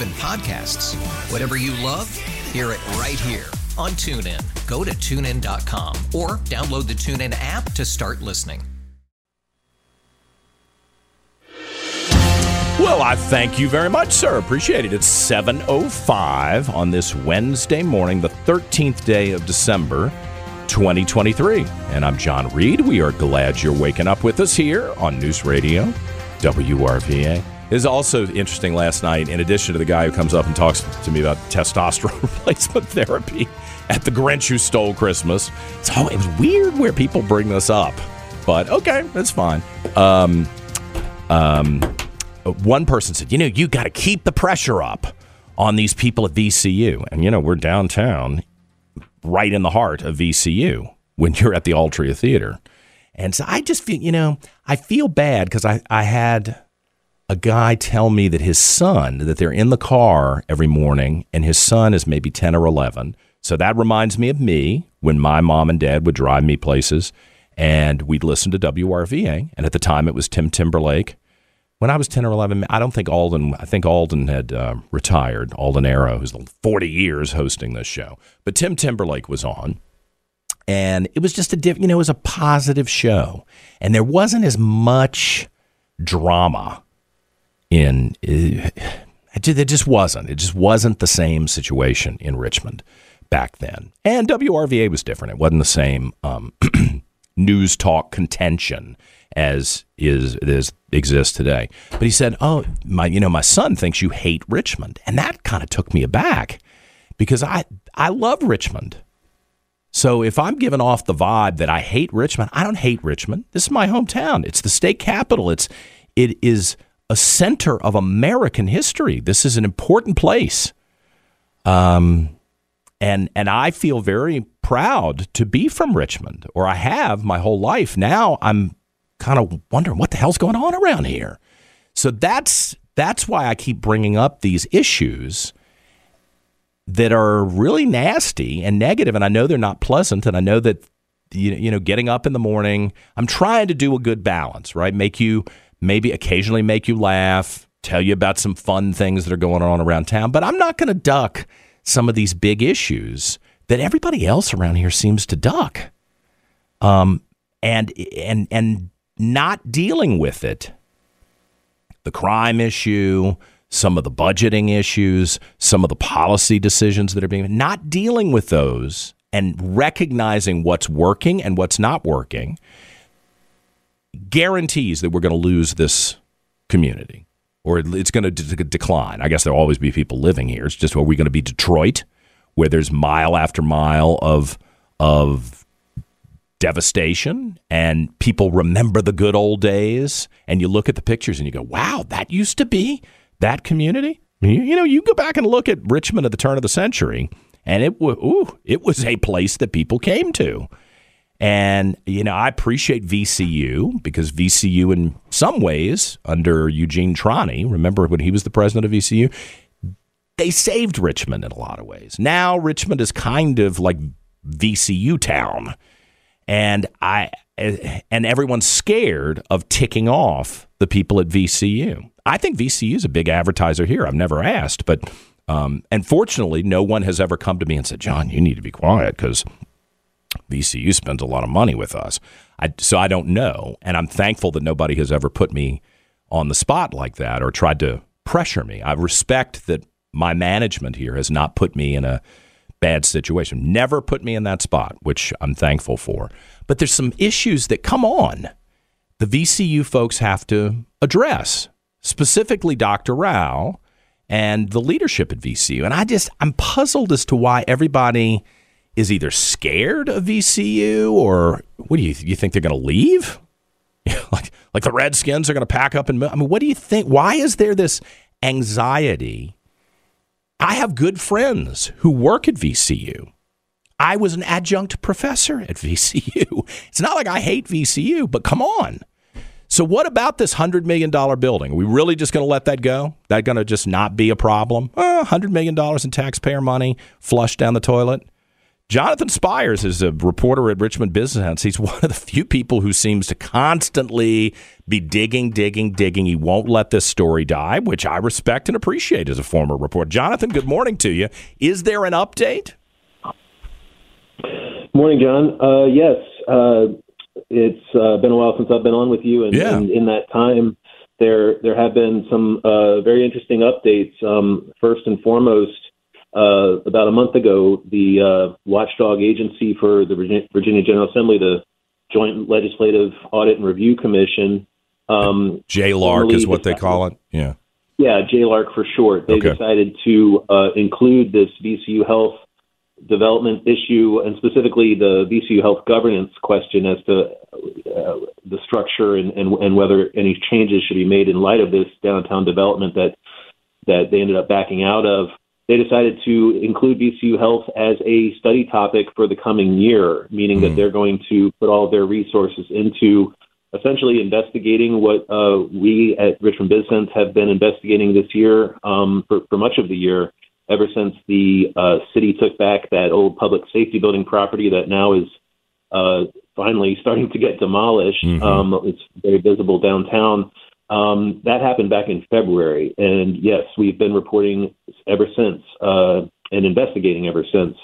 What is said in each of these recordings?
even podcasts. Whatever you love, hear it right here on TuneIn. Go to tunein.com or download the TuneIn app to start listening. Well, I thank you very much, sir. Appreciate it. It's 7.05 on this Wednesday morning, the 13th day of December, 2023. And I'm John Reed. We are glad you're waking up with us here on News Radio, WRVA. Was also interesting last night, in addition to the guy who comes up and talks to me about testosterone replacement therapy at the Grinch Who Stole Christmas. So it was weird where people bring this up. But okay, that's fine. Um, um, one person said, you know, you got to keep the pressure up on these people at VCU. And, you know, we're downtown, right in the heart of VCU when you're at the Altria Theater. And so I just feel, you know, I feel bad because I, I had a guy tell me that his son, that they're in the car every morning and his son is maybe 10 or 11. So that reminds me of me when my mom and dad would drive me places and we'd listen to WRVA. And at the time it was Tim Timberlake when I was 10 or 11, I don't think Alden, I think Alden had uh, retired, Alden Aaroe, who's 40 years hosting this show. But Tim Timberlake was on. And it was just a, diff, you know, it was a positive show. And there wasn't as much drama in, it, it just wasn't. It just wasn't the same situation in Richmond back then. And WRVA was different. It wasn't the same um, news talk contention as is as exists today. But he said, "Oh, my, you know, my son thinks you hate Richmond," and that kind of took me aback because I I love Richmond. So if I'm giving off the vibe that I hate Richmond, I don't hate Richmond. This is my hometown. It's the state capital. It's it is a center of American history. This is an important place. Um, and and I feel very proud to be from Richmond, or I have my whole life. Now I'm kind of wondering what the hell's going on around here. So that's that's why I keep bringing up these issues that are really nasty and negative, and I know they're not pleasant, and I know that you you know getting up in the morning, I'm trying to do a good balance, right? Make you maybe occasionally make you laugh, tell you about some fun things that are going on around town, but I'm not going to duck some of these big issues that everybody else around here seems to duck. Um, and and and not dealing with it. The crime issue, some of the budgeting issues, some of the policy decisions that are being not dealing with those and recognizing what's working and what's not working guarantees that we're going to lose this community or it's going to decline. I guess there'll always be people living here. It's just are we going to be Detroit where there's mile after mile of of devastation and people remember the good old days and you look at the pictures and you go wow that used to be that community you, you know you go back and look at richmond at the turn of the century and it, ooh, it was a place that people came to and you know i appreciate vcu because vcu in some ways under eugene trani remember when he was the president of vcu they saved richmond in a lot of ways now richmond is kind of like vcu town and I and everyone's scared of ticking off the people at VCU. I think VCU is a big advertiser here. I've never asked, but um, and fortunately, no one has ever come to me and said, "John, you need to be quiet because VCU spends a lot of money with us." I, so I don't know, and I'm thankful that nobody has ever put me on the spot like that or tried to pressure me. I respect that my management here has not put me in a bad situation. Never put me in that spot, which I'm thankful for. But there's some issues that come on. The VCU folks have to address, specifically Dr. Rao and the leadership at VCU. And I just I'm puzzled as to why everybody is either scared of VCU or what do you you think they're going to leave? like like the Redskins are going to pack up and. I mean, what do you think? Why is there this anxiety? I have good friends who work at VCU. I was an adjunct professor at VCU. It's not like I hate VCU, but come on. So what about this $100 million building? Are we really just going to let that go? That going to just not be a problem? Uh, $100 million in taxpayer money flushed down the toilet? Jonathan Spiers is a reporter at Richmond BizSense. He's one of the few people who seems to constantly be digging, digging, digging. He won't let this story die, which I respect and appreciate as a former reporter. Jonathan, good morning to you. Is there an update? Morning, John. Uh, yes, uh, it's uh, been a while since I've been on with you, and, Yeah. and in that time, there there have been some uh, very interesting updates. Um, first and foremost, uh, about a month ago, the uh, watchdog agency for the Virginia, Virginia General Assembly, the Joint Legislative Audit and Review Commission, um, JLARC is what they call it. Yeah. yeah, JLARC for short. They Okay. decided to uh, include this VCU Health development issue and specifically the VCU Health governance question as to uh, the structure and, and, and whether any changes should be made in light of this downtown development that that they ended up backing out of. They decided to include VCU Health as a study topic for the coming year, meaning that they're going to put all their resources into essentially investigating what uh, we at Richmond Business have been investigating this year um, for, for much of the year, ever since the uh, city took back that old public safety building property that now is uh, finally starting to get demolished. Um, it's very visible downtown. Um, that happened back in February, and yes, we've been reporting ever since uh, and investigating ever since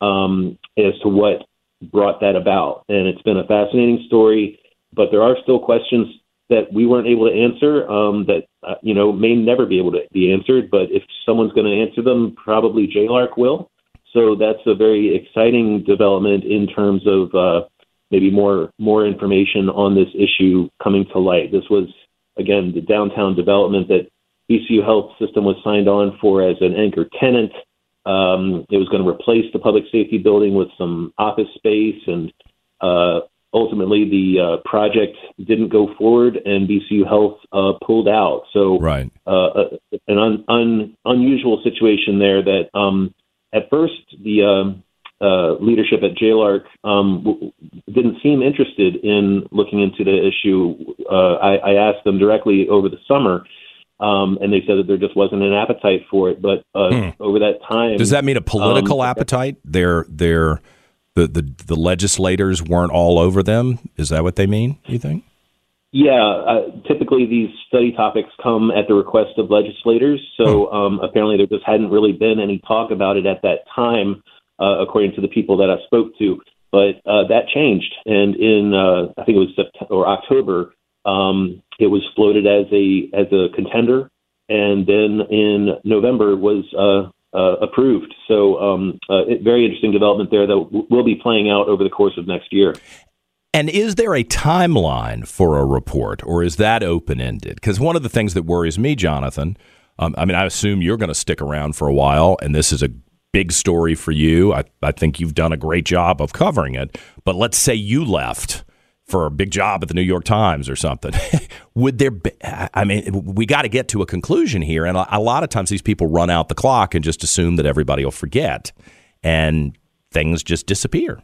um, as to what brought that about. And it's been a fascinating story, but there are still questions that we weren't able to answer um, that uh, you know may never be able to be answered. But if someone's going to answer them, probably JLARC will. So that's a very exciting development in terms of uh, maybe more more information on this issue coming to light. This was again the downtown development that VCU Health System was signed on for as an anchor tenant. Um, it was going to replace the public safety building with some office space, and uh, ultimately the uh, project didn't go forward, and VCU Health uh, pulled out. So, Right. uh, an un, un, unusual situation there. That um, at first the um, uh, leadership at JLARC um, w- didn't seem interested in looking into the issue. Uh, I, I asked them directly over the summer. Um, and they said that there just wasn't an appetite for it. But uh, over that time, Does that mean a political um, appetite? They're they're the, the the legislators weren't all over them. Is that what they mean? You think? Yeah, uh, typically these study topics come at the request of legislators. So um, apparently there just hadn't really been any talk about it at that time, uh, according to the people that I spoke to. But uh, that changed, and in uh, I think it was September or October, um, it was floated as a as a contender, and then in November was uh, uh, approved. So um, uh, it, very interesting development there that w- will be playing out over the course of next year. And is there a timeline for a report, or is that open ended? Because one of the things that worries me, Jonathan, um, I mean, I assume you're going to stick around for a while, and this is a big story for you. I, I think you've done a great job of covering it. But let's say you left for a big job at the New York Times or something. Would there be, I mean, we got to get to a conclusion here. And a, a lot of times these people run out the clock and just assume that everybody will forget, and things just disappear.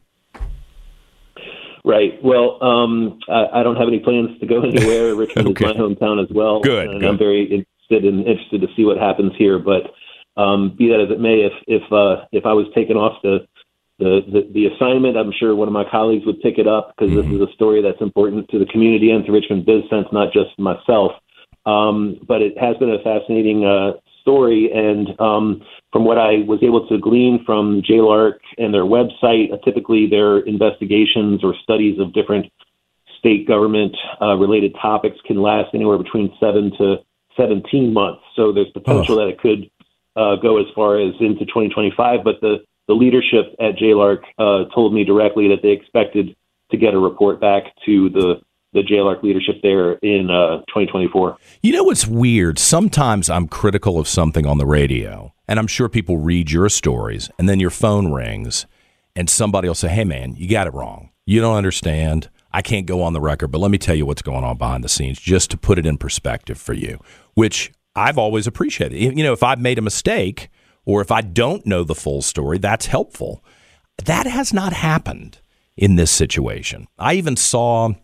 Right. Well, um, I, I don't have any plans to go anywhere. Richmond Okay. is my hometown as well. Good, and good. I'm very interested and interested to see what happens here. But um, be that as it may, if if uh, if I was taken off the the, the the assignment, I'm sure one of my colleagues would pick it up because Mm-hmm. this is a story that's important to the community and to Richmond Biz Sense, not just myself. Um, but it has been a fascinating uh, story, and um, from what I was able to glean from JLARC and their website, uh, typically their investigations or studies of different state government uh, related topics can last anywhere between seven to 17 months. So there's potential that it could uh, go as far as into 2025, but the the leadership at JLARC uh, told me directly that they expected to get a report back to the the JLARC leadership there in uh, 2024. You know what's weird? Sometimes I'm critical of something on the radio, and I'm sure people read your stories, and then your phone rings, and somebody will say, "Hey, man, you got it wrong. You don't understand." I can't go on the record, but let me tell you what's going on behind the scenes just to put it in perspective for you, which I've always appreciated. You know, if I've made a mistake or if I don't know the full story, that's helpful. That has not happened in this situation. I even saw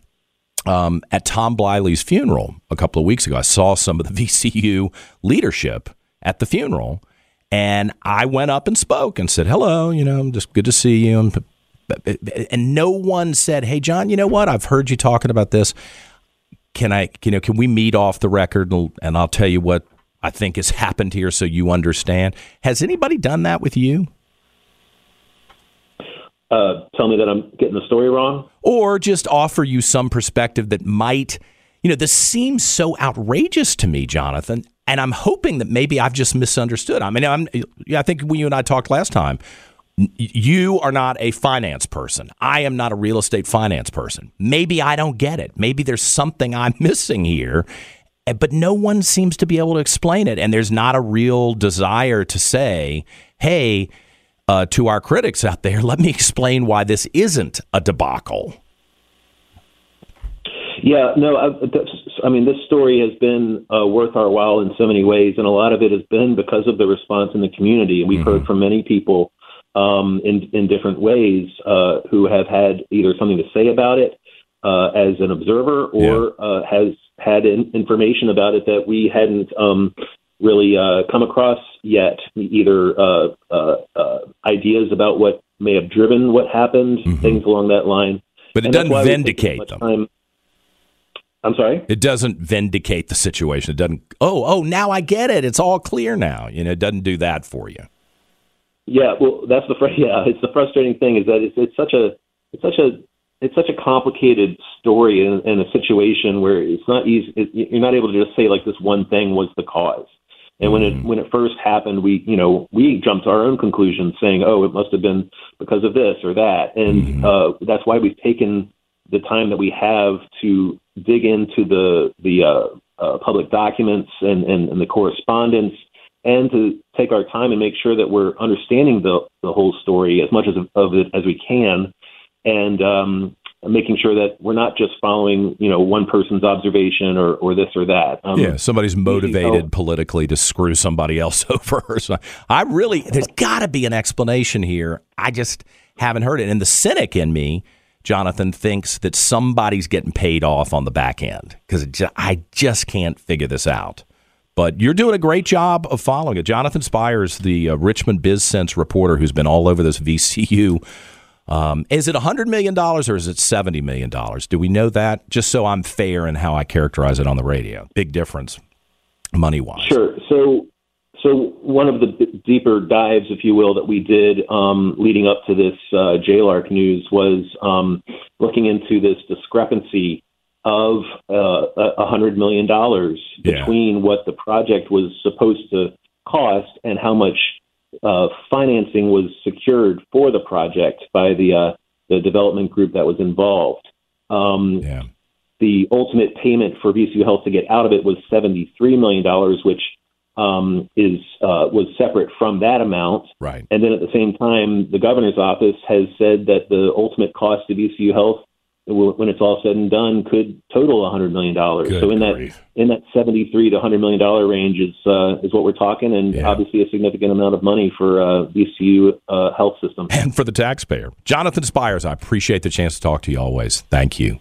um, at Tom Bliley's funeral a couple of weeks ago, I saw some of the VCU leadership at the funeral. And I went up and spoke and said, hello, you know, just good to see you. And and no one said, "Hey, John, you know what? I've heard you talking about this. Can I, you know, can we meet off the record and, and I'll tell you what I think has happened here so you understand." Has anybody done that with you? Uh, tell me that I'm getting the story wrong, or just offer you some perspective that might, you know, this seems so outrageous to me, Jonathan. And I'm hoping that maybe I've just misunderstood. I mean, I'm, I think when you and I talked last time, you are not a finance person. I am not a real estate finance person. Maybe I don't get it. Maybe there's something I'm missing here, eh, but no one seems to be able to explain it. And there's not a real desire to say, hey, uh, to our critics out there, let me explain why this isn't a debacle. Yeah, no, I, I mean, this story has been uh, worth our while in so many ways, and a lot of it has been because of the response in the community. And we've mm-hmm. heard from many people um, in in different ways uh, who have had either something to say about it uh, as an observer or yeah. uh, has had in, information about it that we hadn't um, really uh, come across yet. Either uh, uh, ideas about what may have driven what happened, mm-hmm. things along that line. But it and doesn't vindicate them. Time. I'm sorry. It doesn't vindicate the situation. It doesn't. Oh, oh, now I get it. It's all clear now. You know, it doesn't do that for you. Yeah, well, that's the yeah. It's the frustrating thing is that it's it's such a it's such a it's such a complicated story and, and a situation where it's not easy. It, you're not able to just say like this one thing was the cause. And when it mm-hmm. when it first happened, we you know we jumped to our own conclusions, saying, "Oh, it must have been because of this or that," and mm-hmm. uh, that's why we've taken the time that we have to dig into the the uh, uh, public documents and, and, and the correspondence and to take our time and make sure that we're understanding the, the whole story as much as of it as we can, and um, making sure that we're not just following you know one person's observation or, or this or that. Um, yeah, somebody's motivated politically to screw somebody else over. So I really, there's got to be an explanation here. I just haven't heard it, and the cynic in me. Jonathan thinks that somebody's getting paid off on the back end because I just can't figure this out. But you're doing a great job of following it. Jonathan Spiers, the uh, Richmond BizSense reporter who's been all over this VCU. Um, is it $100 million or is it $70 million? Do we know that? Just so I'm fair in how I characterize it on the radio. Big difference, money wise. Sure. So, so one of the b- deeper dives, if you will, that we did um, leading up to this uh, JLARC news was um, looking into this discrepancy of uh, a hundred million dollars between yeah. what the project was supposed to cost and how much uh, financing was secured for the project by the uh, the development group that was involved. Um, yeah. The ultimate payment for VCU Health to get out of it was seventy three million dollars, which um, is uh, was separate from that amount. Right. And then at the same time, the governor's office has said that the ultimate cost to VCU Health when it's all said and done, could total $100 million. so in that grief. in that 73 to 100 million dollar range is uh, is what we're talking, and yeah. obviously a significant amount of money for uh, VCU uh, health system and for the taxpayer. Jonathan Spiers, I appreciate the chance to talk to you always. Thank you.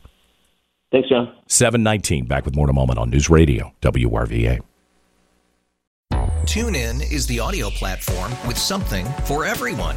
Thanks, John. 719, back with more in a moment on News Radio, WRVA. TuneIn is the audio platform with something for everyone.